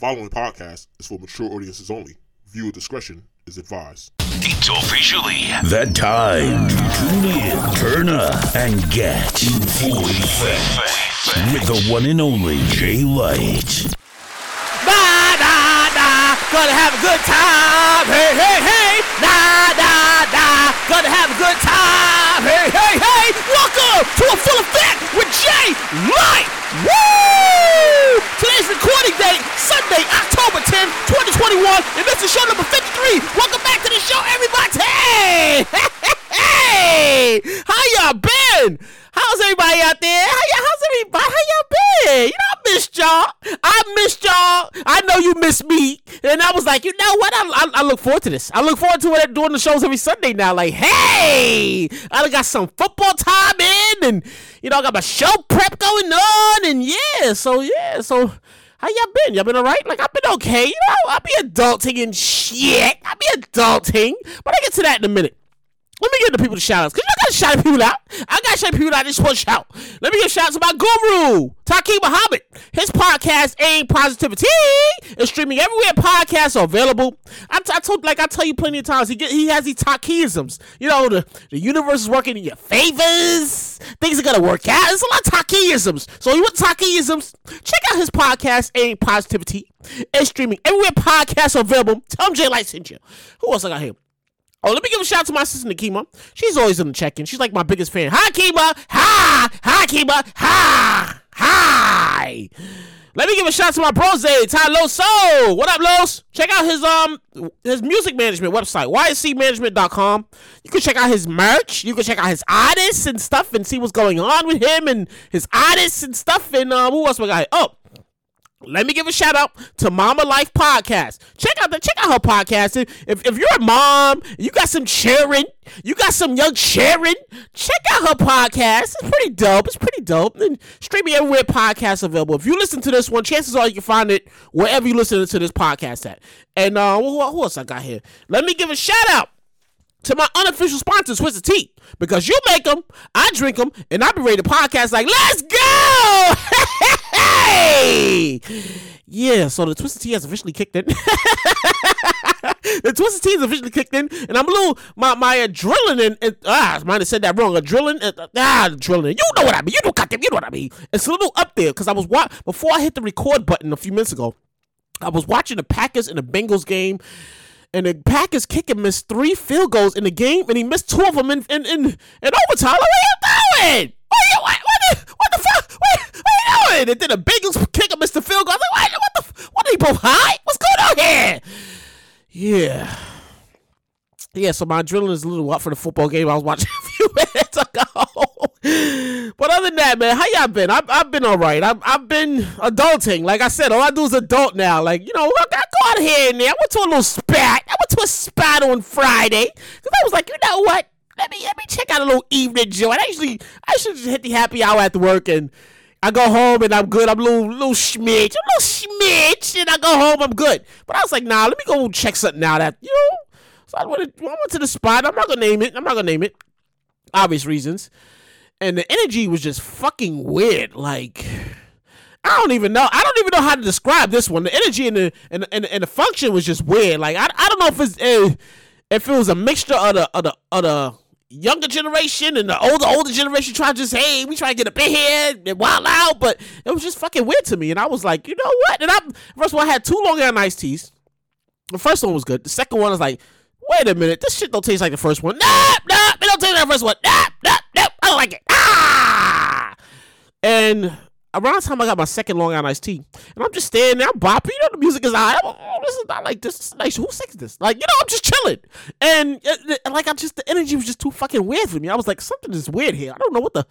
following podcast is for mature audiences only. Viewer discretion is advised. It's officially that time to tune in, turn up, and get in full effect with the one and only Jay Light. Nah, nah, nah, gonna have a good time. Hey, hey, hey. Nah, nah, nah, gonna have a good time. Hey, hey, hey. Welcome to a full effect with Jay Light. Woo! Today's recording date, Sunday, October 10, 2021, and this is show number 53. Welcome back to the show, everybody. Hey, hey, how y'all been? How's everybody out there? How y'all, how's everybody? How y'all been? You know, I missed y'all. I missed y'all. I know you missed me. And I was like, you know what? I, I, I look forward to this. I look forward to it doing the shows every Sunday now. Like, hey, I got some football time in, and you know, I got my show prep going on, and yeah, so yeah, so. How y'all been? Y'all been alright? Like I've been okay. You know, I be adulting and shit. I be adulting, but I get to that in a minute. Let me give the people the shout outs. Cause I gotta shout people out. I gotta shout people out. This one shout. Let me give shout out to my guru, Taki Muhammad. His podcast, Aim Positivity, is streaming everywhere podcasts are available. I, told like I tell you plenty of times, he get he has these Takiisms. You know, the, the universe is working in your favors. Things are gonna work out. It's a lot of Takiisms. So you want Takiisms? Check out his podcast, Aim Positivity. It's streaming everywhere podcasts are available. Tell him Jay Light sent you. Who else I got here? Oh, let me give a shout out to my sister Nakima. She's always in the check-in. She's like my biggest fan. Hi, Kima. Hi. Hi, Kima. Hi. Hi. Let me give a shout out to my bro Zay, Ty Loso. What up, Los? Check out his um his music management website, yscmanagement.com. You can check out his merch. You can check out his artists and stuff and see what's going on with him and his artists and stuff. And uh, who else we got? Oh, let me give a shout out to Mama Life Podcast. Check out the check out her podcast. If, if you're a mom, you got some children, you got some young children, check out her podcast. It's pretty dope. It's pretty dope. And streaming everywhere podcasts available. If you listen to this one, chances are you can find it wherever you listen to this podcast at. And uh, who, who else I got here? Let me give a shout out to my unofficial sponsor, Twisted Tea, because you make them, I drink them, and I be ready to podcast like, let's go! hey! Yeah, so the Twisted Tea has officially kicked in. the Twisted Tea has officially kicked in, and I'm a little, my, my adrenaline, and, ah, I might have said that wrong, adrenaline, uh, ah, adrenaline, you know what I mean, you know, goddamn, you know what I mean. It's a little up there, because I was, wa- before I hit the record button a few minutes ago, I was watching the Packers and the Bengals game, and the Packers kicker missed three field goals in the game, and he missed two of them in in, in, in overtime. Like, what are you doing? What, you, what, what, the, what the fuck? What, what are you doing? And then the Bengals kicker missed the field. I was like, what, what the? What are they both high? What's going on here? Yeah. Yeah, so my adrenaline is a little up for the football game I was watching a few minutes ago. But other than that, man, how y'all been? I've, I've been all right. I've, I've been adulting. Like I said, all I do is adult now. Like, you know, I got go out here and there. I went to a little spat. I went to a spat on Friday. Because I was like, you know what? Let me let me check out a little evening joint. I usually I should just hit the happy hour after work and I go home and I'm good. I'm a little little schmidge. I'm a little schmidge and I go home, I'm good. But I was like, nah, let me go check something out at you know. So I went, I went to the spot. I'm not gonna name it. I'm not gonna name it. Obvious reasons. And the energy was just fucking weird. Like I don't even know. I don't even know how to describe this one. The energy and the and and, and the function was just weird. Like I, I don't know if it's uh, if it was a mixture of the of the of the younger generation and the older older generation trying to just hey we try to get up in here and wild out, but it was just fucking weird to me. And I was like, you know what? And I first of all I had two Long Island iced teas. The first one was good. The second one was like, wait a minute, this shit don't taste like the first one. Nah, nah, it don't taste like the first one. Nah, nah, nah, I don't like it. Ah! And around the time I got my second Long Island iced tea, and I'm just standing there, I'm bopping. You know, the music is high. I'm, oh, this is not like this. Is nice. Who sings this? Like, you know, I'm just chilling, and, uh, uh, like, I just the energy was just too fucking weird for me. I was like, something is weird here. I don't know what the.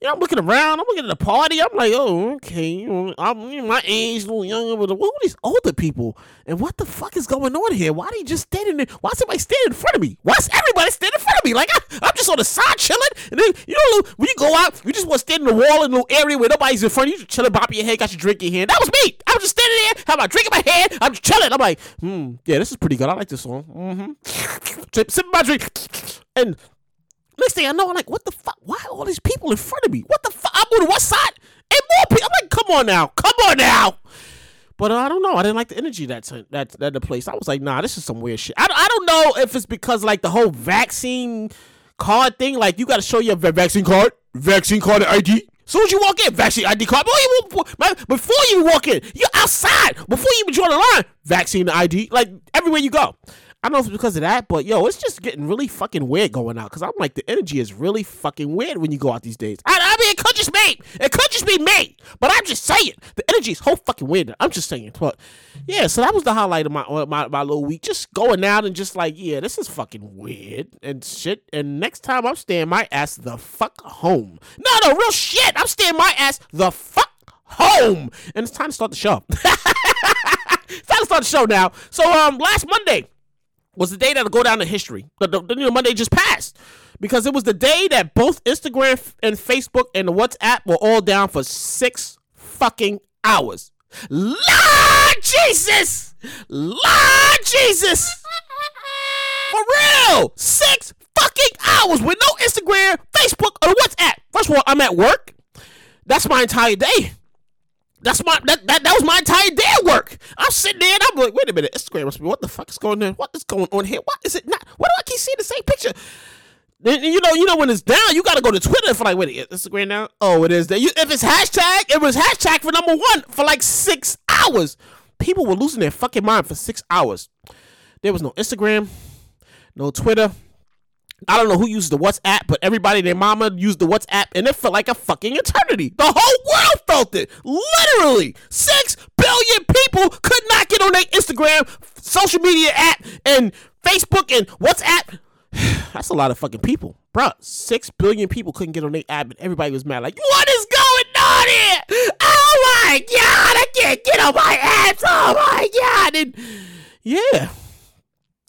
You know, I'm looking around. I'm looking at the party. I'm like, oh, okay. You know, I'm my age, a little younger, but what are these older people? And what the fuck is going on here? Why are they just standing there? Why is everybody standing in front of me? Why is everybody standing in front of me? Like I, I'm just on the side chilling, and then you know when you go out, you just want to stand in the wall in a little area where nobody's in front of you, just chilling, bopping your head, got your drink in your hand. That was me. I was just standing there, have my drink in my hand. I'm just chilling. I'm like, hmm, yeah, this is pretty good. I like this song. Mm-hmm. Sipping my drink, and Next thing I know, I'm like, what the fuck? Why all these people in front of me? What the fuck? I'm on the west side and more people. I'm like, come on now. Come on now. But I don't know. I didn't like the energy that time, that that the place. I was like, nah, this is some weird shit. I, I don't know if it's because like the whole vaccine card thing. Like you got to show your vaccine card, vaccine card ID. As soon as you walk in, vaccine ID card. Before you, before you walk in, you're outside. Before you even join the line, vaccine ID. Like everywhere you go. I don't know if it's because of that, but yo, it's just getting really fucking weird going out. Cause I'm like, the energy is really fucking weird when you go out these days. I, I mean, it could just be, it could just be me, but I'm just saying, the energy is whole fucking weird. I'm just saying, but yeah. So that was the highlight of my uh, my my little week. Just going out and just like, yeah, this is fucking weird and shit. And next time I'm staying my ass the fuck home. No, no, real shit. I'm staying my ass the fuck home. And it's time to start the show. it's time to start the show now. So um, last Monday was the day that'll go down in history. The, the, Monday just passed because it was the day that both Instagram and Facebook and WhatsApp were all down for six fucking hours. Lord Jesus! Lord Jesus! For real! Six fucking hours with no Instagram, Facebook, or WhatsApp. First of all, I'm at work. That's my entire day. That's my that, that that was my entire day at work. I'm sitting there and I'm like, wait a minute, Instagram what the fuck is going on? What is going on here? What is it not? Why do I keep seeing the same picture? Then you know, you know when it's down, you gotta go to Twitter for like, wait, a yeah, Instagram now? Oh, it is there. You, if it's hashtag, it was hashtag for number one for like six hours. People were losing their fucking mind for six hours. There was no Instagram, no Twitter. I don't know who used the WhatsApp, but everybody their mama used the WhatsApp, and it felt like a fucking eternity. The whole world felt it. Literally, six billion people could not get on their Instagram, social media app, and Facebook and WhatsApp. That's a lot of fucking people, bro. Six billion people couldn't get on their app, and everybody was mad. Like, what is going on here? Oh my god, I can't get on my apps. Oh my god, and yeah,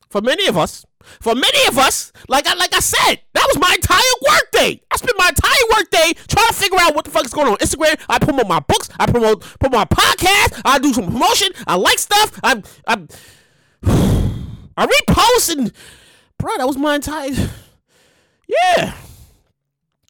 for many of us, for many of us, like I like I said, that was my entire workday. I spent my entire workday trying to figure out what the fuck is going on. Instagram, I promote my books, I promote promote my podcast, I do some promotion, I like stuff, I I I repost and bro, that was my entire Yeah.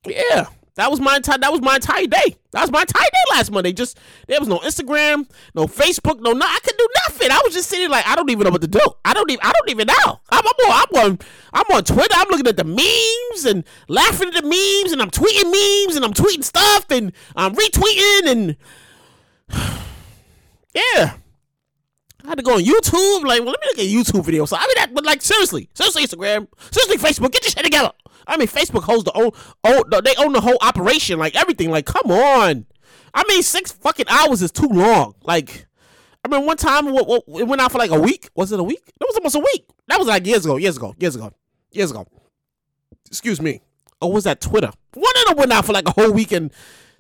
Yeah. That was my entire that was my entire day. That was my entire day last Monday. Just there was no Instagram, no Facebook, no no I could do nothing. I was just sitting like I don't even know what to do. I don't even I don't even know. I'm, I'm on I'm on I'm on Twitter. I'm looking at the memes and laughing at the memes and I'm tweeting memes and I'm tweeting stuff and I'm retweeting and yeah. I had to go on YouTube. Like, well, let me look at YouTube videos. So I mean, that, but like, seriously, seriously, Instagram, seriously, Facebook, get your shit together. I mean, Facebook holds the own, own, they own the whole operation, like everything. Like, come on. I mean, six fucking hours is too long. Like, I mean, one time it went out for like a week. Was it a week? That was almost a week. That was like years ago, years ago, years ago, years ago. Excuse me. Or was that Twitter? One of them went out for like a whole week and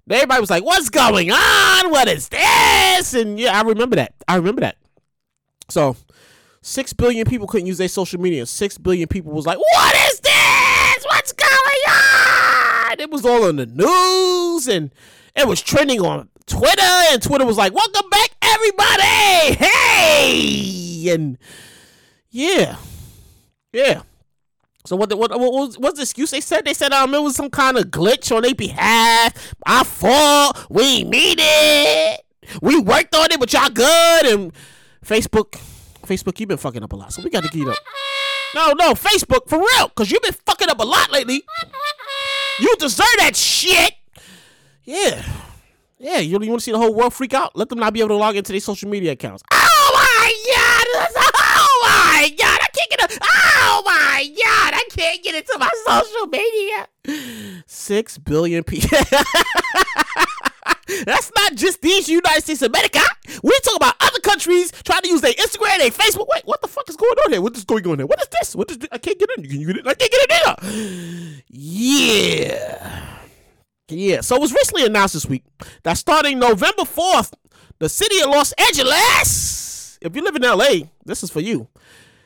everybody was like, what's going on? What is this? And yeah, I remember that. I remember that. So, six billion people couldn't use their social media. Six billion people was like, "What is this? What's going on?" It was all on the news, and it was trending on Twitter. And Twitter was like, "Welcome back, everybody! Hey!" And yeah, yeah. So what, the, what, what was what's the excuse they said? They said um it was some kind of glitch on their behalf. Our fault. We mean it. We worked on it, but y'all good and Facebook, Facebook, you've been fucking up a lot, so we got to get up. No, no, Facebook, for real, because you've been fucking up a lot lately. You deserve that shit. Yeah. Yeah, you, you want to see the whole world freak out? Let them not be able to log into their social media accounts. Oh my god! Oh my god! I can't get a. Oh my god! I can't get into my social media. Six billion people. That's not just these United States of America. We talk about other countries trying to use their Instagram, their Facebook. Wait, what the fuck is going on here? What is going on here? What is this? What is this? I can't get in. Can get in? I can't get in there. Yeah. Yeah. So it was recently announced this week that starting November 4th, the city of Los Angeles, if you live in LA, this is for you.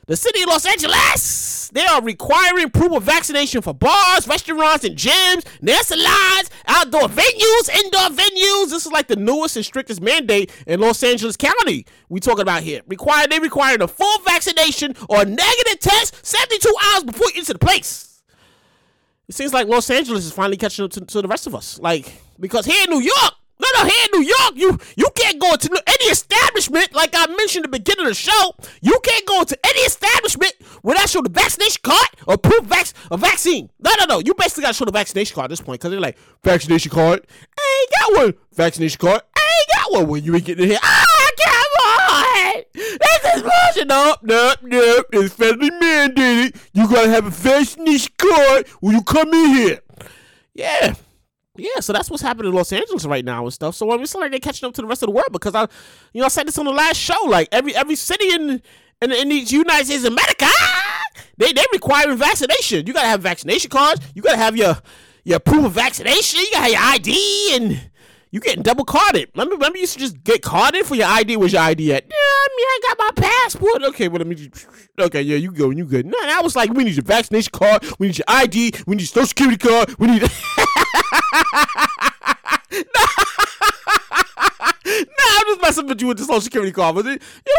The city of Los Angeles, they are requiring proof of vaccination for bars, restaurants, and gyms, nail salons, outdoor venues, indoor venues. This is like the newest and strictest mandate in Los Angeles County. We talking about here. Require they require a full vaccination or negative test 72 hours before you enter the place. It seems like Los Angeles is finally catching up to, to the rest of us. Like because here in New York, no, no, here in New York, you you can't go into any establishment, like I mentioned at the beginning of the show. You can't go into any establishment without showing the vaccination card or proof vac- a vaccine. No, no, no. You basically gotta show the vaccination card at this point because they're like, vaccination card? I ain't got one. Vaccination card? I ain't got one when you ain't getting in here. Ah, come on! This is bullshit. Nope, nope, nope. It's federally mandated. You gotta have a vaccination card when you come in here. Yeah. Yeah, so that's what's happening in Los Angeles right now and stuff. So I'm just like they're catching up to the rest of the world because I, you know, I said this on the last show. Like every every city in in, in these United States of America, they they requiring vaccination. You gotta have vaccination cards. You gotta have your your proof of vaccination. You gotta have your ID and you getting double carded. Remember, remember you used to just get carded for your ID. Where's your ID at? Yeah, I mean, I got my passport. Okay, well, let me just. Okay, yeah, you go, you good. No, I was like, we need your vaccination card. We need your ID. We need your social security card. We need. nah, I'm just messing with you with the social security card. But you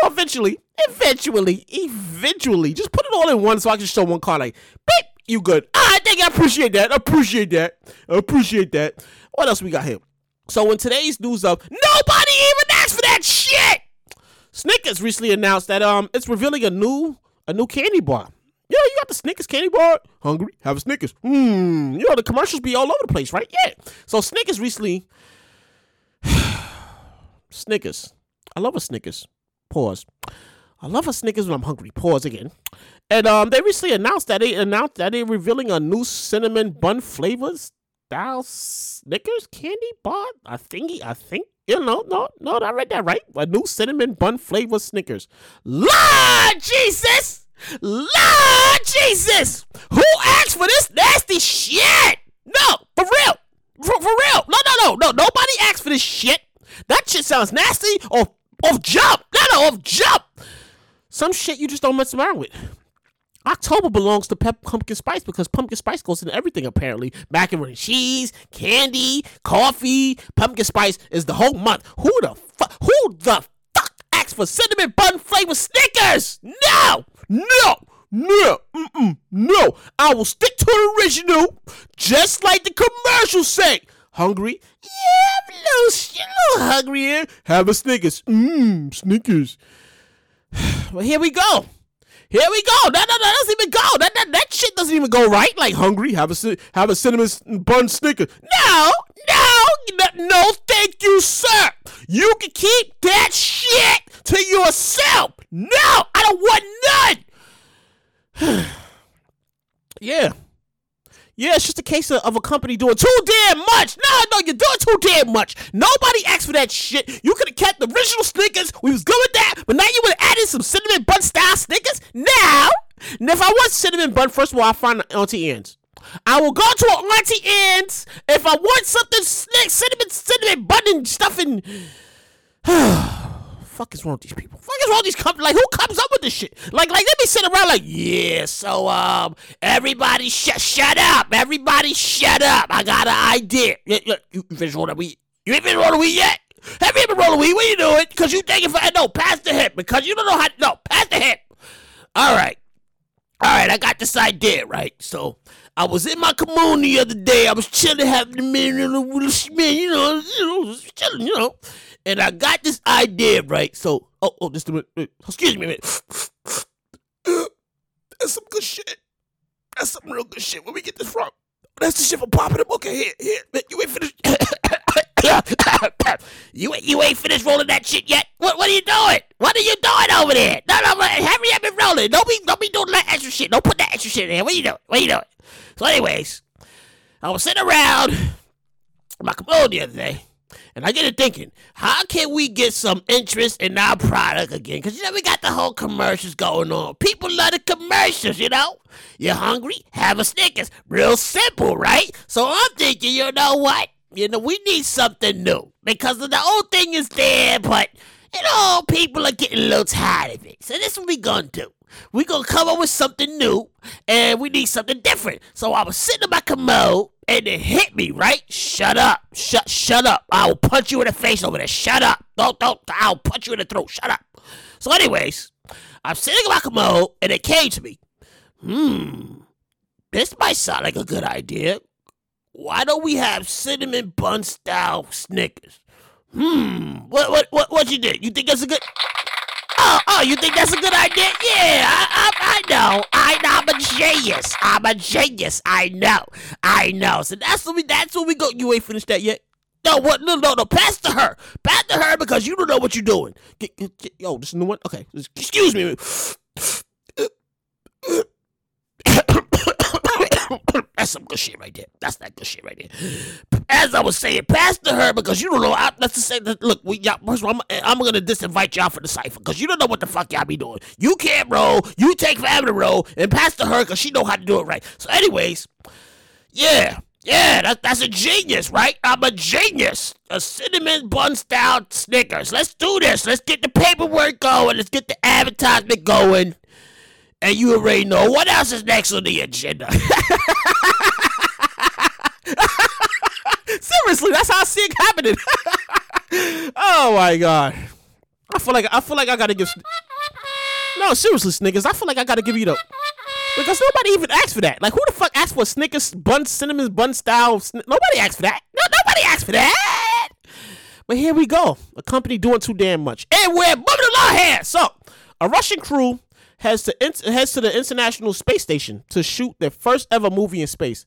know, eventually, eventually, eventually, just put it all in one so I can show one card. Like, beep, you good. I think I appreciate that. Appreciate that. Appreciate that. What else we got here? So in today's news up, nobody even asked for that shit. Snickers recently announced that um it's revealing a new a new candy bar. Yeah, you got the Snickers candy bar. Hungry? Have a Snickers. Hmm. You know the commercials be all over the place, right? Yeah. So Snickers recently. Snickers. I love a Snickers. Pause. I love a Snickers when I'm hungry. Pause again. And um, they recently announced that they announced that they're revealing a new cinnamon bun flavors style Snickers candy bar. I think I think you know no no I read that right. A new cinnamon bun flavor Snickers. Lord Jesus. Lord Jesus! Who asked for this nasty shit? No, for real. For, for real. No, no, no, no. Nobody asked for this shit. That shit sounds nasty off, off jump. No, no, off jump. Some shit you just don't mess around with. October belongs to pep pumpkin spice because pumpkin spice goes in everything apparently. Macaroni and cheese, candy, coffee. Pumpkin spice is the whole month. Who the fuck? Who the fuck asked for cinnamon bun flavored Snickers? No! No, no, mm-mm, no. I will stick to the original, just like the commercial say. Hungry? Yeah, I'm a little, a little hungry here. Have a Snickers. Mmm, Snickers. well, here we go. Here we go. That, that, that doesn't even go. That, that, that shit doesn't even go right. Like hungry, have a have a cinnamon bun Snickers. No, no, no. Thank you, sir. You can keep that shit to yourself. No, I don't want none. yeah. Yeah, it's just a case of, of, a company doing too damn much. No, no, you're doing too damn much. Nobody asked for that shit. You could have kept the original Snickers. We was good with that. But now you would have added some cinnamon bun style Snickers. Now, and if I want cinnamon bun, first of all, I'll find Auntie Anne's. I will go to Auntie Anne's if I want something cinnamon, cinnamon bun and stuff and fuck is wrong with these people? Fuck is wrong with these companies? Like, who comes up with this shit? Like, like they be sitting around like, yeah, so um, everybody shut shut up, everybody shut up. I got an idea. You, you, you finished rolling weed? You ain't finished rolling weed yet? Have you been rolling weed? What you doing? Because you thinking for no, pass the hip. Because you don't know how. No, pass the hip. All right, all right. I got this idea, right? So. I was in my commune the other day. I was chilling, having a man, you know, you know, chilling, you know and I got this idea, right? So, oh, oh, just a minute. Excuse me minute. That's some good shit. That's some real good shit. Where we get this from? That's the shit for popping them. Okay, here, here. man, You ain't finished. you you ain't finished rolling that shit yet. What what are you doing? What are you doing over there? No, no, no hurry up and roll it. Don't be don't be doing that extra shit. Don't put that extra shit in. What are you doing? What are you doing? So, anyways, I was sitting around my commode the other day. And I get it thinking, how can we get some interest in our product again? Because, you know, we got the whole commercials going on. People love the commercials, you know? You're hungry? Have a Snickers. Real simple, right? So I'm thinking, you know what? You know, we need something new. Because the old thing is there, but, you know, people are getting a little tired of it. So this is what we gonna do. We gonna come up with something new, and we need something different. So I was sitting in my commode, and it hit me, right? Shut up. Shut shut up. I will punch you in the face over there. Shut up. Don't don't I'll punch you in the throat. Shut up. So anyways, I'm sitting in my commode and it came to me. Hmm. This might sound like a good idea. Why don't we have cinnamon bun style Snickers? Hmm. What what what what you think? You think that's a good? Oh, oh, you think that's a good idea? Yeah, I, I, I know. I I'm a genius. I'm a genius. I know. I know. So that's what we. That's what we go. You ain't finished that yet. No, what? No, no, no. Pass to her. Pass to her because you don't know what you're doing. Get, get, get, yo, this is the one. Okay, excuse me. That's some good shit right there. That's that good shit right there. As I was saying, pass to her because you don't know. I, let's just say that. Look, we y'all, first of all, I'm, I'm gonna disinvite y'all for the cipher because you don't know what the fuck y'all be doing. You can't roll. You take forever to roll, and pass to her because she know how to do it right. So, anyways, yeah. Yeah, that, that's a genius, right? I'm a genius. A cinnamon bun style Snickers. Let's do this. Let's get the paperwork going. Let's get the advertisement going. And you already know what else is next on the agenda. Seriously, that's how I see it happening. oh my god. I feel like I feel like I gotta give. No, seriously, Snickers. I feel like I gotta give you the because nobody even asked for that. Like, who the fuck asked for Snickers bun, cinnamon bun style? Sn- nobody asked for that. No, nobody asked for that. But here we go. A company doing too damn much, and we're moving along here. So, a Russian crew heads to heads to the International Space Station to shoot their first ever movie in space.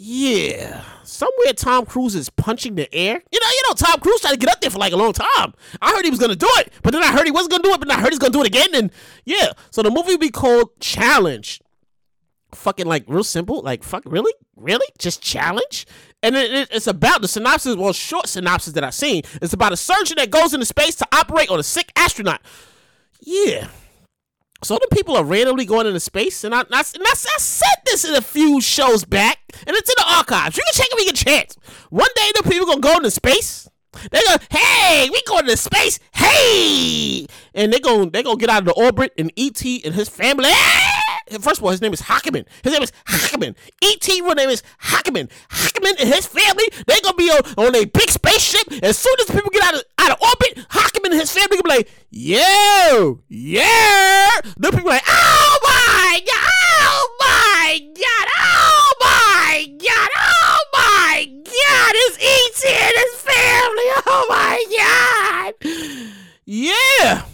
Yeah, somewhere Tom Cruise is punching the air. You know, you know, Tom Cruise tried to get up there for like a long time. I heard he was gonna do it, but then I heard he wasn't gonna do it, but then I heard he's gonna do it again. And yeah, so the movie will be called Challenge. Fucking like real simple, like fuck, really, really, just challenge. And it, it's about the synopsis, well, short synopsis that I've seen. It's about a surgeon that goes into space to operate on a sick astronaut. Yeah, so the people are randomly going into space, and I, I, and I, said this in a few shows back, and it's in the archives. You can check if you get a chance. One day the people gonna go into space. They go, hey, we going to space, hey, and they go, they gonna get out of the orbit, and ET and his family. First of all, his name is Hockerman. His name is Hockerman. E.T. real name is Hockerman. Hockerman and his family, they gonna be on, on a big spaceship. As soon as people get out of out of orbit, Hockerman and his family gonna be like, yo, yeah. The people like, oh my god, oh my god, oh my god, oh my god, it's E.T. and his family. Oh my god. Yeah.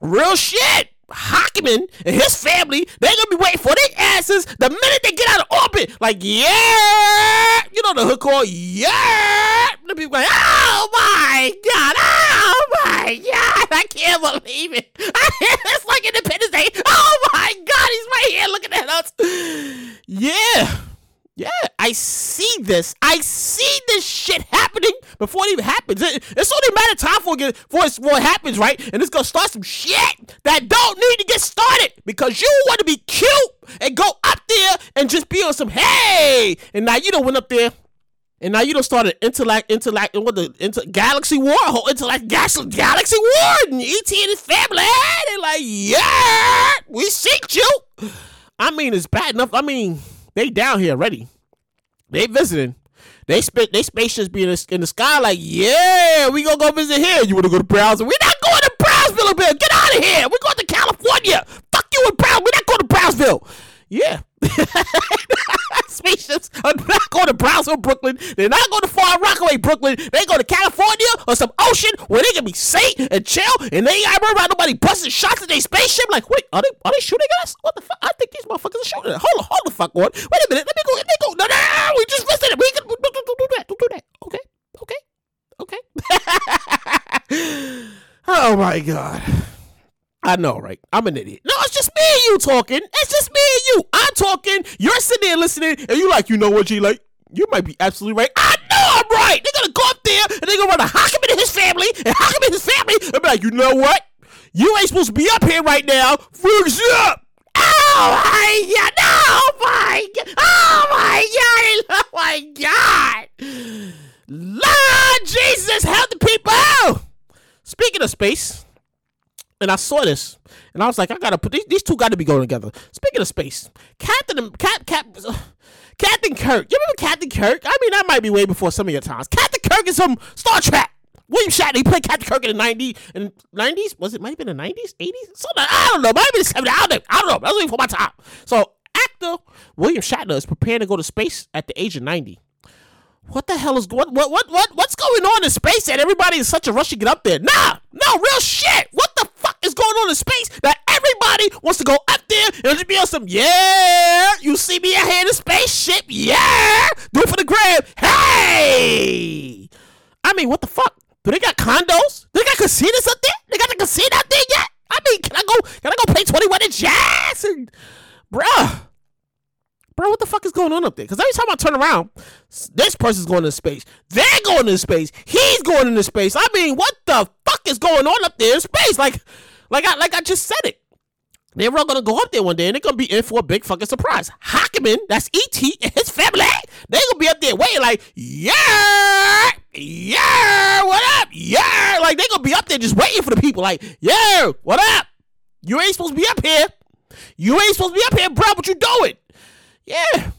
Real shit. Hockerman and his family, they're gonna be waiting for their asses the minute they get out of orbit. Like, yeah, you know the hook call, yeah. The people like, oh my god, oh my god, I can't believe it. it's like Independence Day. Oh my god, he's right here looking at us. Yeah. Yeah, I see this. I see this shit happening before it even happens. It, it's only a matter of time for it, for it, what happens, right? And it's gonna start some shit that don't need to get started because you want to be cute and go up there and just be on some hey. And now you don't went up there, and now you don't start an intellect, intellect, what the inter, galaxy war, whole intellect, galaxy, galaxy war, and ET and his family. They're like, yeah, we seek you. I mean, it's bad enough. I mean. They down here already. They visiting. They spent they spaceships be in the, in the sky like, yeah, we gonna go visit here. You wanna go to Brownsville? We're not going to Brownsville, Bill. Get out of here. We're going to California. Fuck you in Brown. We're not going to Brownsville. Yeah. Spaceships are not going to Brownsville, Brooklyn. They're not going to Far Rockaway, Brooklyn. They go to California or some ocean where they can be safe and chill, and they ain't got to worry about nobody busting shots at their spaceship. Like, wait, are they are they shooting us? What the fuck? I think these motherfuckers are shooting. Hold on, hold the fuck on. Wait a minute. Let me go. Let me go. No, no, no. We just visited. We can don't, don't, don't do that. Don't do that. Okay. Okay. Okay. oh my god. I know, right? I'm an idiot. No, it's just me and you talking. It's just me and you. I'm talking. You're sitting there listening, and you like, you know what, G? Like, you might be absolutely right. I know I'm right. They're gonna go up there and they're gonna run a Hockerman and his family, and Hockerman and his family, and be like, you know what? You ain't supposed to be up here right now. Fix up. Oh my god! Oh my god! Oh my god! Oh my god! Lord Jesus, help the people! Speaking of space, and I saw this, and I was like, I gotta put these, these two got to be going together. Speaking of space, Captain Cap Cap. Captain Kirk, you remember Captain Kirk? I mean, that might be way before some of your times. Captain Kirk is from Star Trek. William Shatner, he played Captain Kirk in the 90s. In 90s? Was it, might have been the 90s? 80s? Something, I don't know. Might have been the 70s. I don't know. I don't know. That was before my time. So, actor William Shatner is preparing to go to space at the age of 90. what the hell is what what what what what's going on in space that everybody is such a rush to get up there? Nah, no real shit. What the is going on in space that everybody wants to go up there and just be on some yeah? You see me here in the spaceship? Yeah, do it for the grab. Hey, I mean, what the fuck? Do they got condos? Do they got casinos up there? They got the casino out there yet? I mean, can I go? Can I go play twenty one and jazz? And bruh bro, what the fuck is going on up there? Because every time I turn around, this person's going into space. They're going into space. He's going into space. I mean, what the fuck is going on up there in space? Like, like I like I just said it. They're all gonna go up there one day and they're gonna be in for a big fucking surprise. Hackman, that's E.T. and his family, they're gonna be up there waiting like, yeah, yeah, what up? Yeah. Like they're gonna be up there just waiting for the people, like, yeah, what up? You ain't supposed to be up here. You ain't supposed to be up here, bro. What you doing? Yeah.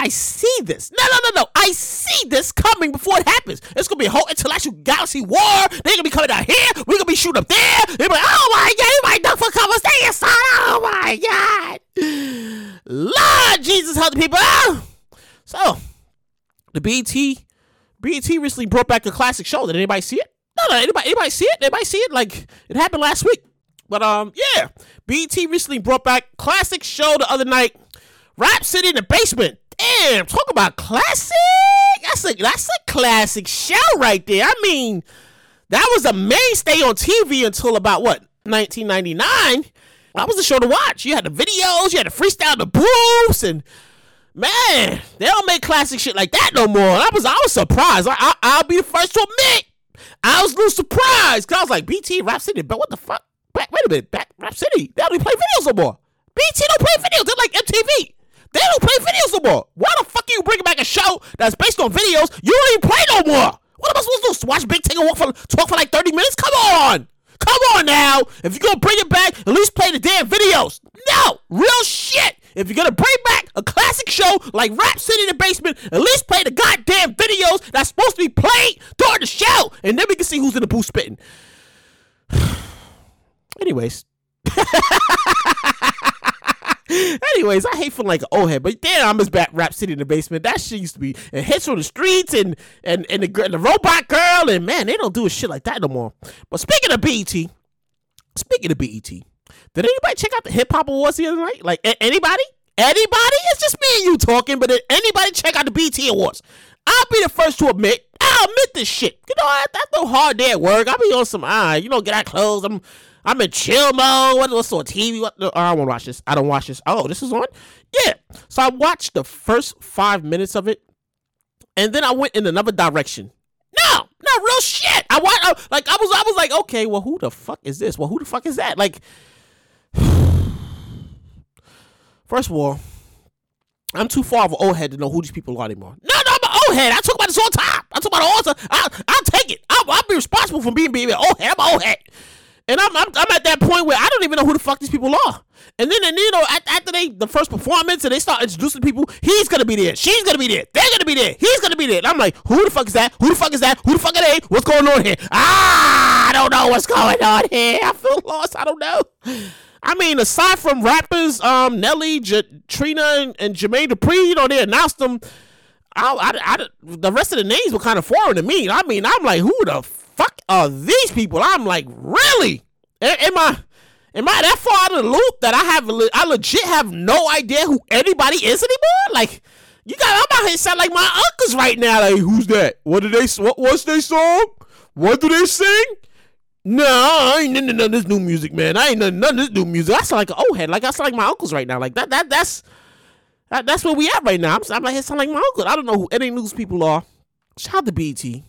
I see this. No, no, no, no. I see this coming before it happens. It's gonna be a whole intellectual galaxy war. They're gonna be coming out here. We're gonna be shooting up there. They're like, oh my god, you might duck for cover. Stay inside. Oh my god. Lord Jesus, help the people. Oh. So, the BET, BET recently brought back a classic show. Did anybody see it? No, no. Anybody, anybody see it? Anybody see it? Like it happened last week. But um, yeah. BET recently brought back classic show the other night Rap City in the basement. Damn, talk about classic. That's a that's a classic show right there. I mean, that was a mainstay on TV until about what 1999. That was the show to watch. You had the videos, you had the freestyle, the booths, and man, they don't make classic shit like that no more. I was I was surprised. I, I will be the first to admit, I was a little surprised because I was like, BET Rap City, but what the fuck? Wait, wait a minute, back Rap City, they don't even play videos no more. BET don't play videos. They're like MTV. They don't play videos no more. Why the fuck are you bringing back a show that's based on videos you don't even play no more? What am I supposed to do? Watch Big Tank walk for talk for like 30 minutes? Come on! Come on now! If you're gonna bring it back, at least play the damn videos. No! Real shit! If you're gonna bring back a classic show like Rap City in the Basement, at least play the goddamn videos that's supposed to be played during the show, and then we can see who's in the booth spitting. Anyways. Anyways, I hate feeling like an old head, but damn, I'm miss back Rap City in the basement. That shit used to be and hits on the streets and and and the, the robot girl and man, they don't do a shit like that no more. But speaking of BET, speaking of BET, did anybody check out the Hip Hop Awards the other night? Like a- anybody? Anybody? It's just me and you talking, but did anybody check out the BET Awards? I'll be the first to admit. I'll admit this shit. You know, I, that's no hard day at work. I'll be on some, ah, you know, get out clothes. I'm I'm in chill mode. What, what's on TV? What? Oh, I don't watch this. I don't watch this. Oh, this is on. Yeah. So I watched the first five minutes of it, and then I went in another direction. No, no, real shit. I watched. Like I was, I was like, okay, well, who the fuck is this? Well, who the fuck is that? Like, first of all, I'm too far of an old head to know who these people are anymore. No, no, I'm an old head. I talk about this all the time. I talk about it all the time. I, I'll take it. I'll, I'll be responsible for being being an old head. I'm an old head. And I'm, I'm, I'm at that point where I don't even know who the fuck these people are. And then, and you know, after they the first performance and they start introducing people, he's gonna be there, she's gonna be there, they're gonna be there, he's gonna be there. And I'm like, who the fuck is that? Who the fuck is that? Who the fuck are they? What's going on here? Ah, I don't know what's going on here. I feel lost. I don't know. I mean, aside from rappers, um, Nelly, J- Trina, and, and Jermaine Dupri, you know, they announced them. I, I, I, the rest of the names were kind of foreign to me. I mean, I'm like, who the fuck are these people? I'm like, really? Am I am I that far out of the loop that I have I legit have no idea who anybody is anymore? Like, you got I'm out here sound like my uncles right now. Like, who's that? What do they? What what's their song? What do they sing? No, I ain't into none of this new music, man. I ain't none, none of this new music. Sound like an old head. Like sound like my uncles right now. Like that that that's that, that's where we at right now. I'm, I'm like, sound like my uncle. I don't know who any news people are. Shout out to BET.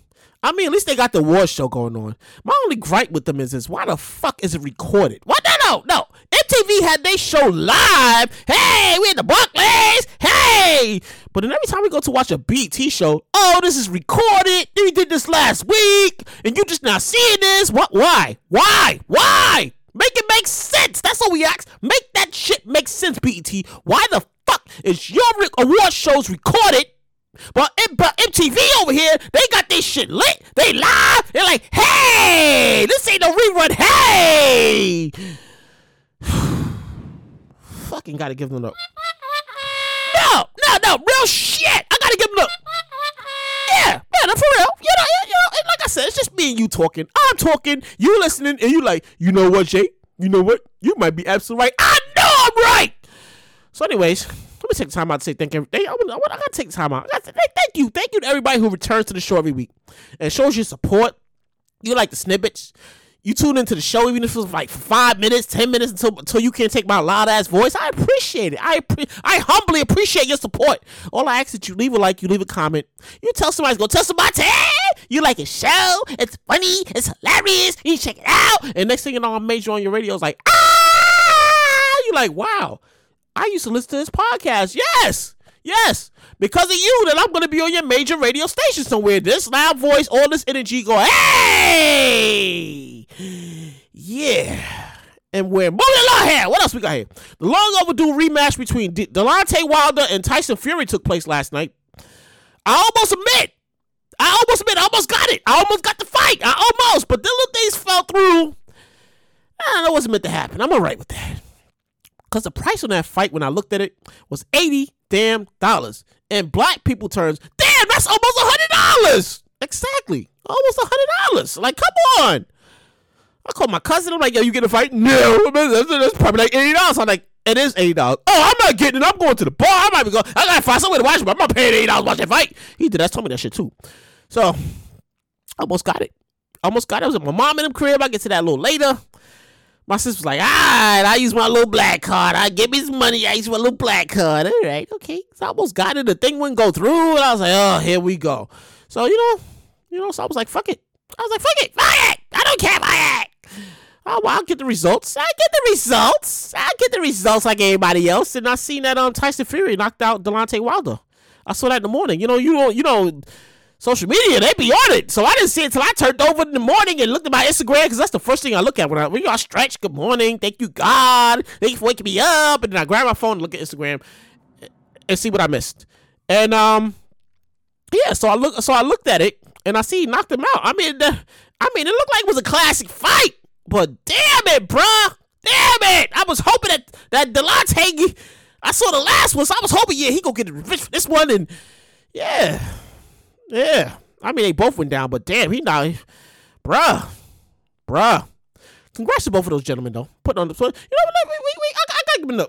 I mean, at least they got the award show going on. My only gripe with them is this: why the fuck is it recorded? What? No, no, no. MTV had they show live. Hey, we at the Barclays. Hey, but then every time we go to watch a BET show, oh, this is recorded. We did this last week, and you just now seeing this. What? Why? Why? Why? Make it make sense. That's all we ask. Make that shit make sense, BET. Why the fuck is your award shows recorded? But, but MTV over here, they got this shit lit. They live. They're like, hey, this ain't no rerun. Hey. Fucking gotta give them up. No, no, no, real shit. I gotta give them up. Yeah, no, for real. You know, you know, like I said, it's just me and you talking. I'm talking, you listening, and you like, you know what, Jay? You know what? You might be absolutely right. I know I'm right. So, anyways, me take time out to say thank you. I, I, gotta take time out. I gotta say, thank you, thank you to everybody who returns to the show every week and shows your support. You like the snippets. You tune into the show even if it's like five minutes, ten minutes until until you can't take my loud ass voice. I appreciate it. I I humbly appreciate your support. All I ask is that you leave a like, you leave a comment. You tell somebody, to go tell somebody Hey, you like a show. It's funny. It's hilarious. You check it out. And next thing you know, I'm major on your radio. It's like ah. You like wow. I used to listen to this podcast. Yes. Yes, because of you, that I'm gonna be on your major radio station somewhere. This loud voice, all this energy, go, hey, yeah. And we're moving along here. What else we got here? The long overdue rematch between De- Deontay Wilder and Tyson Fury took place last night. I almost admit, I almost admit, I almost got it. I almost got the fight. I almost, but the little things fell through. Ah, that wasn't meant to happen. I'm all right with that. Because the price on that fight, when I looked at it, was 80 damn dollars. In black people terms, damn, that's almost a hundred dollars. Exactly. Almost a hundred dollars. Like, come on. I called my cousin. I'm like, yo, you get a fight? No, that's, that's probably like eighty dollars. I'm like, it is eighty dollars. Oh, I'm not getting it. I'm going to the bar. I might be going. I gotta find somewhere to watch, it, but I'm not paying eighty dollars to watch that fight. He did. that. told me that shit too. So, almost got it. Almost got it. I was at my mom in the crib. I get to that a little later. My sister was like, all right, I use my little black card. I give me some money. I use my little black card. All right, okay. So I almost got it. The thing wouldn't go through. And I was like, oh, here we go. So, you know, you know, so I was like, fuck it. I was like, fuck it. Fuck it. I don't care about it. Oh, well, I'll get the results. I get the results. I get the results like everybody else. And I seen that um Tyson Fury knocked out Deontay Wilder. I saw that in the morning. You know, you know, you know, social media, they be on it. So I didn't see it until I turned over in the morning and looked at my Instagram because that's the first thing I look at when I when y'all stretch. Good morning, thank you God, thank you for waking me up, and then I grab my phone and look at Instagram and see what I missed. And um, yeah, so I look, so I looked at it and I see he knocked him out. I mean, the, I mean, it looked like it was a classic fight, but damn it, bruh, damn it! I was hoping that that Deontay, I saw the last one, so I was hoping yeah he go get revenge for this one and yeah. Yeah. I mean, they both went down, but damn, he not, bruh, bruh. Congrats to both of those gentlemen, though. Put on the, you know, we, we, we, I, I gotta give them the,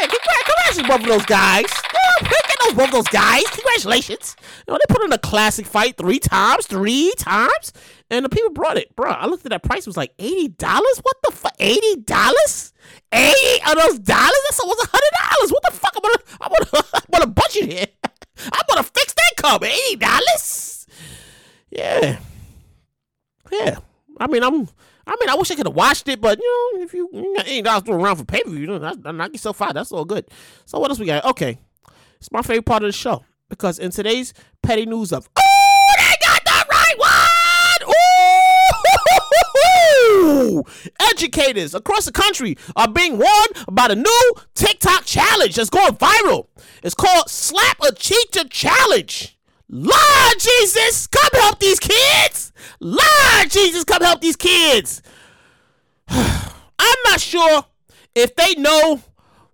yeah, congrats, congrats to both of those guys. Yeah, get those both of those guys. Congratulations. You know, they put on a classic fight three times, three times, and the people brought it, bruh. I looked at that price, it was like eighty dollars. What the fuck, eighty dollars? Eighty of those dollars? A hundred dollars. What the fuck? I'm gonna, I'm I'm gonna budget here. I'm gonna fix that cover. Eighty dollars. Yeah. Yeah. I mean, I'm. I mean, I wish I could have watched it, but you know, if you, you got eighty dollars thrown around for pay per view, you know, knock yourself out. That's all good. So what else we got? Okay, it's my favorite part of the show because in today's petty news of oh, they got the right one. Educators across the country are being warned about a new TikTok challenge that's going viral. It's called Slap a Teacher Challenge. Lord Jesus, come help these kids. Lord Jesus, come help these kids. I'm not sure if they know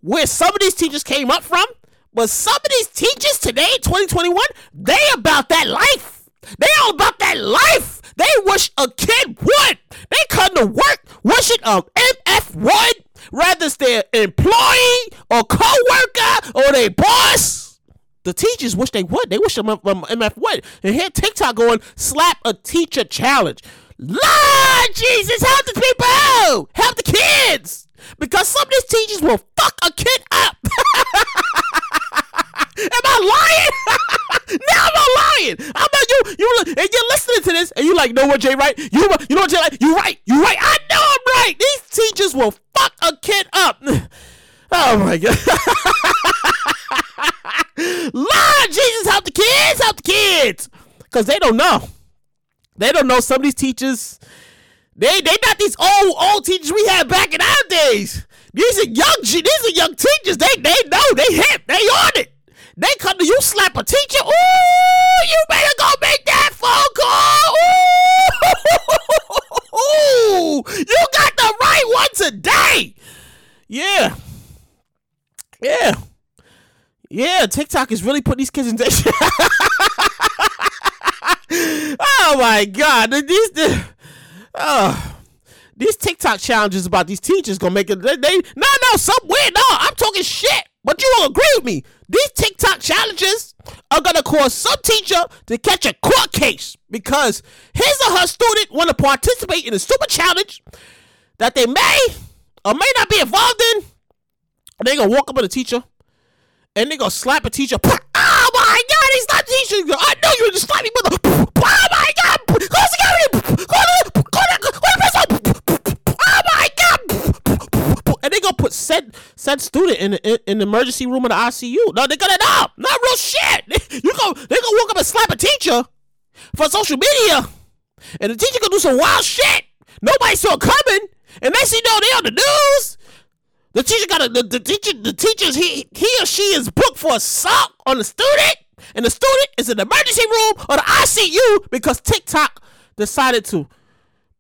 where some of these teachers came up from, but some of these teachers today, 2021, they about that life. They all about that life. They wish a kid would. They come to work wishing a MF would, rather it's their employee or co-worker or their boss. The teachers wish they would. They wish them um, MF would. And here TikTok going, slap a teacher challenge. Lord Jesus, help the people! Help the kids! Because some of these teachers will fuck a kid up. Am I lying? now I'm not lying. I'm not you. You and you're listening to this, and you like, know what, Jay? Right? You you know what, Jay? Like, you right. You right. I know I'm right. These teachers will fuck a kid up. Oh my god. Lord Jesus, help the kids, help the kids. Cause they don't know. They don't know some of these teachers. They they not these old old teachers we had back in our days. These are young these are young teachers. They they know they hip. They on it. They come to you slap a teacher. Ooh, you better go make that phone call. Ooh, you got the right one today. Yeah. Yeah. Yeah, TikTok is really putting these kids in danger. oh my god, these the, oh, these TikTok challenges about these teachers gonna make it. They, they no no some weird. No, I'm talking shit. But you will agree with me. These TikTok challenges are gonna cause some teacher to catch a court case because his or her student want to participate in a super challenge that they may or may not be involved in. And they gonna walk up to the teacher and they gonna slap a teacher. Oh my god, he's not teaching. I know you're just slapping mother. Oh my god, call security. Call the call the call. Oh my god. And they gonna put said said student in the, in the emergency room of the ICU. No, they gonna no, not real shit. You go, they gonna walk up and slap a teacher for social media, and the teacher gonna do some wild shit. Nobody saw coming, and they see no, they on the news. The teacher got a, the, the teacher the teachers he he or she is booked for assault on the student, and the student is in the emergency room or the ICU because TikTok decided to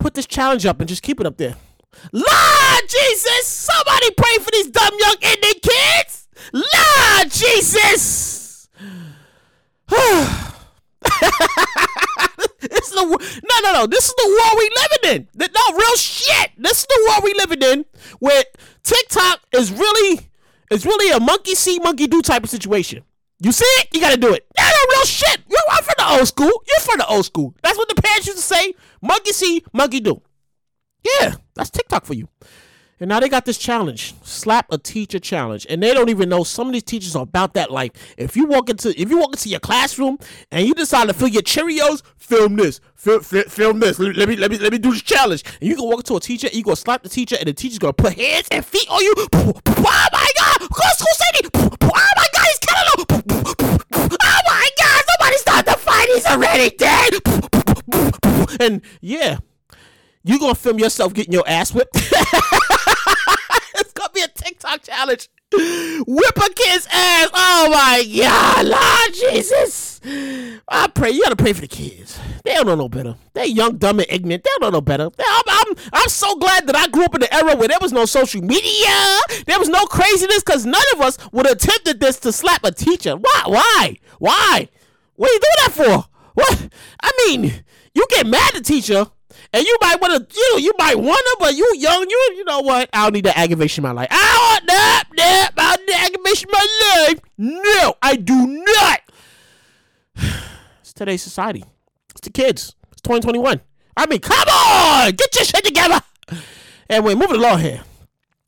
put this challenge up and just keep it up there. Lord Jesus, somebody pray for these dumb young Indian kids. Lord Jesus. is the no no no. This is the world we living in. No real shit. This is the world we living in where TikTok is really it's really a monkey see monkey do type of situation. You see it, you gotta do it. No, no real shit. You're I'm from the old school. You're from the old school. That's what the parents used to say. Monkey see, monkey do. Yeah, that's TikTok for you. And now they got this challenge, slap a teacher challenge, and they don't even know some of these teachers are about that life. If you walk into if you walk into your classroom and you decide to fill your Cheerios, film this, film, film this. Let me, let me let me let me do this challenge. And you can walk into a teacher, you gonna slap the teacher, and the teacher's gonna put hands and feet on you. Oh my god, go school safety. Oh my god, he's killing them. Oh my god, somebody start the fight. He's already dead. And yeah, you gonna film yourself getting your ass whipped. it's gonna be a TikTok challenge. Whip a kid's ass. Oh my God, Lord Jesus. I pray you gotta pray for the kids. They don't know no better. They're young, dumb, and ignorant. They don't know no better. I'm, I'm, I'm so glad that I grew up in the era where there was no social media. There was no craziness because none of us would have attempted this to slap a teacher. Why? Why? Why? What are you doing that for? What? I mean, you get mad at teacher and you might want to, you know, you might want to, but you young, you, you know what? I don't need that aggravation in my life. I want that, that, I don't need aggravation in my life. No, I do not. It's today's society. It's the kids. It's 2021. I mean, come on, get your shit together. We're moving along here.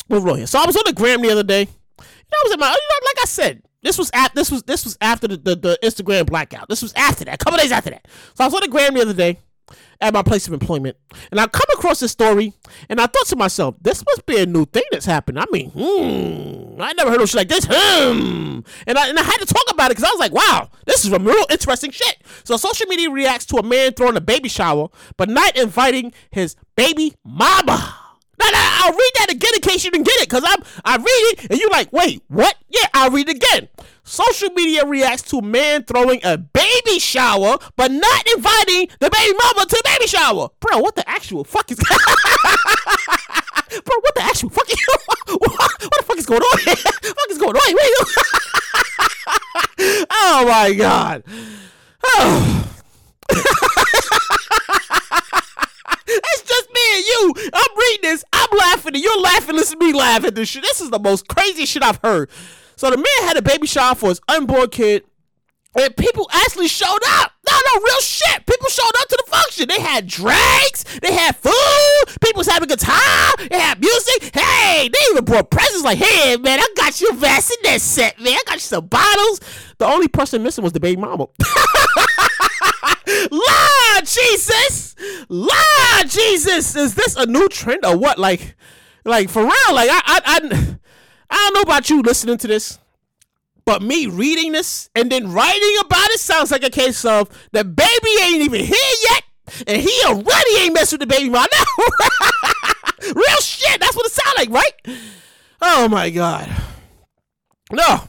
Moving along here. So I was on the gram the other day. You know, I was in my, you know, like I said, this was at this was this was after the, the, the Instagram blackout. This was after that, a couple days after that. So I was on the gram the other day at my place of employment. And I come across this story and I thought to myself, this must be a new thing that's happened. I mean, hmm, I never heard of shit like this. Hmm. And I, and I had to talk about it because I was like, wow, this is some real interesting shit. So social media reacts to a man throwing a baby shower, but not inviting his baby mama. No, no, I'll read that again in case you didn't get it, because I'm I read it and you're like, wait, what? Yeah, I'll read it again. Social media reacts to man throwing a baby shower, but not inviting the baby mama to the baby shower. Bro, what the actual fuck is Bro, what the actual fuck is what, the fuck is going on? What the fuck is going on? Wait, oh my god. Oh. It's just me and you. I'm reading this. I'm laughing and you're laughing. Listen to me laugh at this shit. This is the most crazy shit I've heard. So the man had a baby shower for his unborn kid. And people actually showed up. No, no, real shit. People showed up to the function. They had drinks. They had food. People was having a good time. They had music. Hey, they even brought presents like, hey, man, I got you a that set, man. I got you some bottles. The only person missing was the baby mama. Jesus, Lord Jesus, is this a new trend or what? Like, like for real? Like I, I, I, I don't know about you listening to this, but me reading this and then writing about it sounds like a case of the baby ain't even here yet, and he already ain't messing with the baby mom. Now. Real shit. That's what it sounds like, right? Oh my god. No,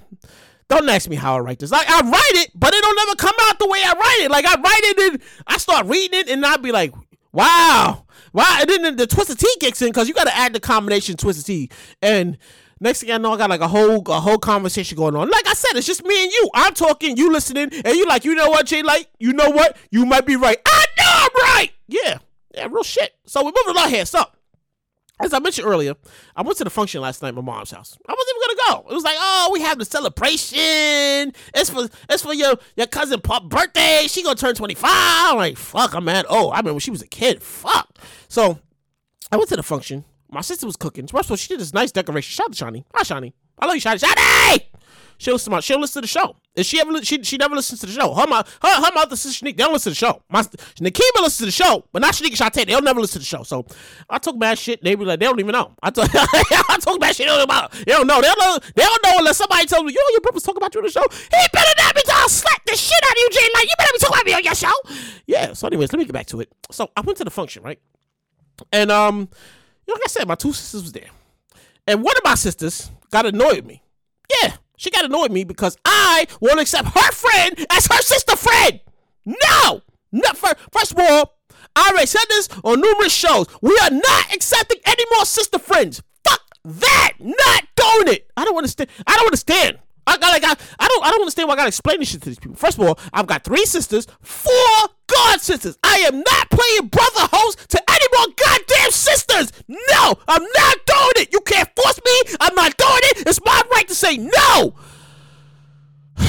don't ask me how I write this. Like I write it, but it don't never come out the way I write it. Like I write it and I start reading it and I'd be like, wow. Wow. And then the, the Twisted Tea kicks in because you gotta add the combination Twisted Tea. And Next thing I know, I got like a whole a whole conversation going on. Like I said, it's just me and you. I'm talking, you listening, and you like, you know what, Jay Light? You know what? You might be right. I know I'm right. Yeah, yeah, real shit. So we're moving along here. So as I mentioned earlier, I went to the function last night at my mom's house. I wasn't go. It was like, oh, we have the celebration. It's for it's for your your cousin Pop birthday. She gonna turn 25. I'm like, fuck, I'm mad. Oh, I remember when she was a kid. Fuck. So I went to the function. My sister was cooking. First of all, she did this nice decoration. Shout out to Shani. Hi, Shani. I love you, Shani. Shani! She'll listen to my, she'll listen to the show. If she ever she she never listens to the show. Her my her, her mother sister Shanique, they don't listen to the show. My Nikema listens to the show, but not Shanique and Shantae. They'll never listen to the show. So I talk bad shit. They be like, they don't even know. I talk I talk bad shit. They don't know. They don't know. They don't know. They don't know unless somebody tells me, yo, your brother's talking about you on the show. He better not be talking slap the shit out of you, Jay. Like you better be talking about me on your show. Yeah. So anyways, let me get back to it. So I went to the function, right? And um, you like I said, my two sisters was there, and one of my sisters got annoyed with me. Yeah, she got annoyed me because I won't accept her friend as her sister friend. No, not for, first of all, I already said this on numerous shows. We are not accepting any more sister friends. Fuck that. Not doing it. I don't understand. I don't understand. I got like I, I don't I don't understand why I gotta explain this shit to these people. First of all, I've got three sisters, four sisters. I am not playing brother host to any more goddamn sisters. No, I'm not doing it. You can't force me. I'm not doing it. It's my right to say no.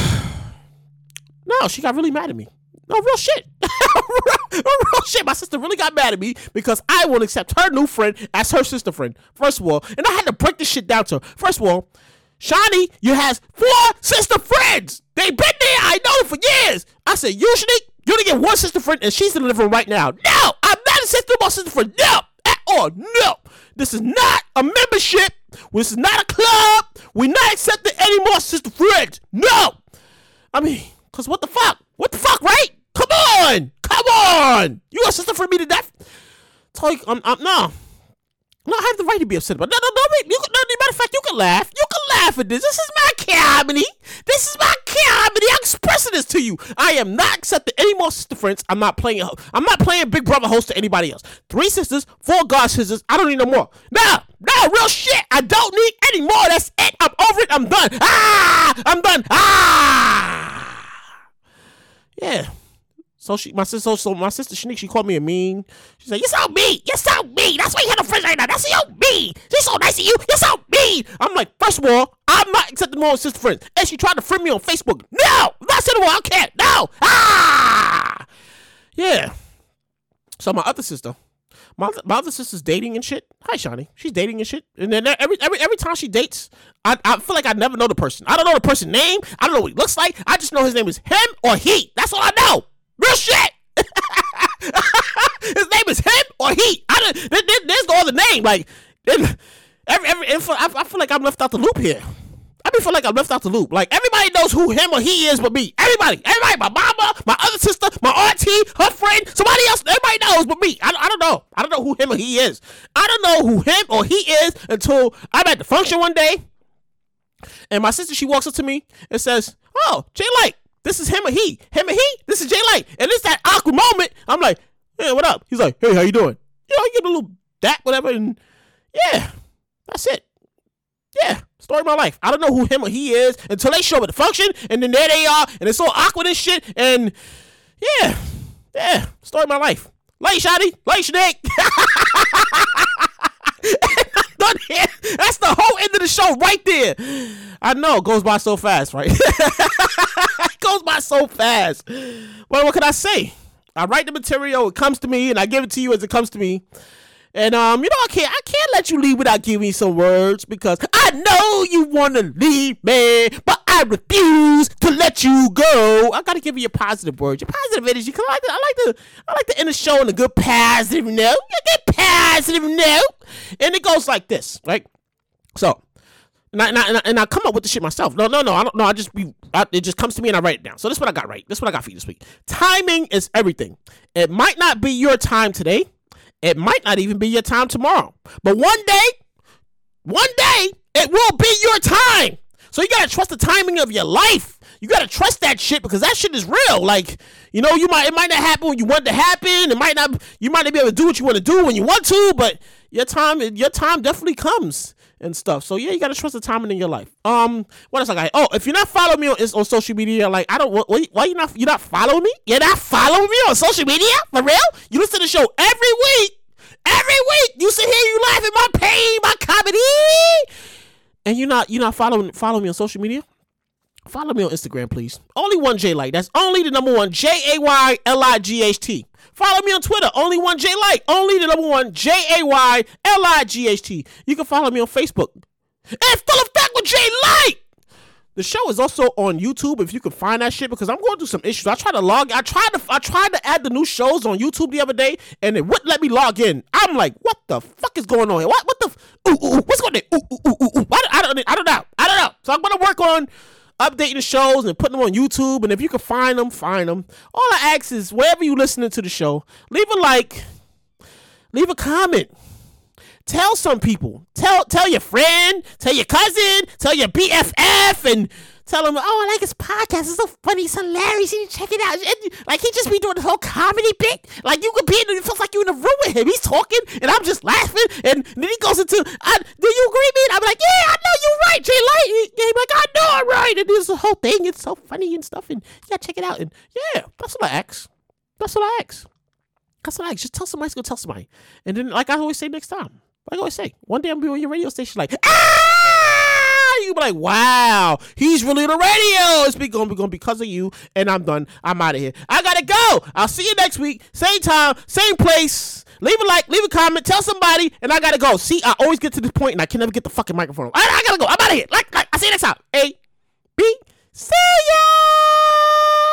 no, she got really mad at me. No, real shit. real, shit. My sister really got mad at me because I won't accept her new friend as her sister friend. First of all, and I had to break this shit down to her. First of all, Shani, you has four sister friends. They been there. I know for years. I said, usually you only get one sister friend, and she's in the living room right now. No, I'm not a sister, my sister friend. No, at all. No, this is not a membership. This is not a club. We're not accepting any more sister friends. No. I mean, cause what the fuck? What the fuck, right? Come on, come on. You a sister friend me to death? You, I'm, I'm no. No, I have the right to be upset about. No, no, no. You, no, matter of fact, you can laugh. You can laugh at this. This is my comedy. This is my comedy. I'm expressing this to you. I am not accepting any more sister friends. I'm not playing. I'm not playing Big Brother host to anybody else. Three sisters, four god sisters. I don't need no more. No, no, real shit. I don't need any more. That's it. I'm over it. I'm done. Ah, I'm done. Ah. Yeah. So she, my sister, so my sister she called me a mean. She said, "You're so mean. You're so mean. That's why you have no friends right now. That's so mean. She's so nice to you. You're so mean." I'm like, first of all, I'm not accepting more sister friends. And she tried to friend me on Facebook. No, not sitting I can't. No. Ah. Yeah. So my other sister, my, my other sister's dating and shit. Hi, Shani. She's dating and shit. And then every every every time she dates, I, I feel like I never know the person. I don't know the person's name. I don't know what he looks like. I just know his name is him or he. That's all I know. Real shit. His name is him or he. I don't, there, there's no other name. Like every every I, I feel like I'm left out the loop here. I feel like I'm left out the loop. Like everybody knows who him or he is, but me. Everybody, everybody, my mama, my other sister, my auntie, her friend, somebody else. Everybody knows, but me. I, I don't know. I don't know who him or he is. I don't know who him or he is until I'm at the function one day, and my sister she walks up to me and says, "Oh, Jay Light, this is him or he. Him or he. This is Jay Light. And it's that awkward moment. I'm like, hey, what up? He's like, hey, how you doing? You know, you get a little that, whatever, and yeah, that's it. Yeah, story of my life. I don't know who him or he is until they show up at the function, and then there they are, and it's so awkward and shit, and yeah, yeah, story of my life. Late Shotty, late Snake. That's the whole end of the show right there. I know it goes by so fast, right? goes by so fast. Well, what can I say? I write the material, it comes to me, and I give it to you as it comes to me. And um, you know, I can't I can't let you leave without giving me some words because I know you wanna leave me, but I refuse to let you go. I gotta give you a positive word, your positive energy. Cause I like to, I like to I like to end the show on a good positive note. A good positive note. And it goes like this, right? So and I, and, I, and I come up with the shit myself. No, no, no. I don't know. I just be. I, it just comes to me and I write it down. So this is what I got right. This is what I got for you this week. Timing is everything. It might not be your time today. It might not even be your time tomorrow. But one day, one day, it will be your time. So you gotta trust the timing of your life. You gotta trust that shit because that shit is real. Like, you know, you might it might not happen when you want it to happen. It might not you might not be able to do what you want to do when you want to, but your time your time definitely comes and stuff. So yeah, you gotta trust the timing in your life. Um, what else I got? Oh, if you're not following me on, on social media, like I don't, why, you not you not following me? You're not following me on social media for real? You listen to the show every week. Every week you sit here, you laugh at my pain, my comedy, and you're not you're not following following me on social media. Follow me on Instagram, please. Only one J Light. That's only the number one J A Y L I G H T. Follow me on Twitter. Only one J Light. Only the number one J A Y L I G H T. You can follow me on Facebook. And full effect with J Light. The show is also on YouTube if you can find that shit because I'm going through some issues. I tried to log. I tried to. I tried to add the new shows on YouTube the other day, and it wouldn't let me log in. I'm like, what the fuck is going on here? What? What the? Ooh, ooh, ooh, what's going on? Ooh, ooh, ooh, ooh. I, I don't. I don't know. I don't know. So I'm gonna work on updating the shows and putting them on YouTube. And if you can find them, find them. All I ask is wherever you listening to the show, leave a like, leave a comment. Tell some people. Tell tell your friend, tell your cousin, tell your BFF, and tell them, oh, I like his podcast. It's so funny, it's hilarious. You should check it out. And, like he just be doing the whole comedy bit. Like you could be in. It feels like you're in a room with him. He's talking, and I'm just laughing. And then he goes into, uh, "Do you agree, man?" I'm like, "Yeah, I know you're right, Jay Light." He's like, "I know I'm right." And this whole thing, it's so funny and stuff. And yeah, check it out. And yeah, that's what I ask. That's what I ask. That's what I ask. Just tell somebody to go tell somebody. And then, like I always say, next time. Like I always say, one day I'm be on your radio station like, ah! You be like, wow, he's really the radio. It's be to be gonna because of you. And I'm done. I'm out of here. I gotta go. I'll see you next week. Same time, same place. Leave a like, leave a comment, tell somebody, and I gotta go. See, I always get to this point and I can never get the fucking microphone. I, I gotta go. I'm out of here. Like, like, I see you next time. A, B, see ya.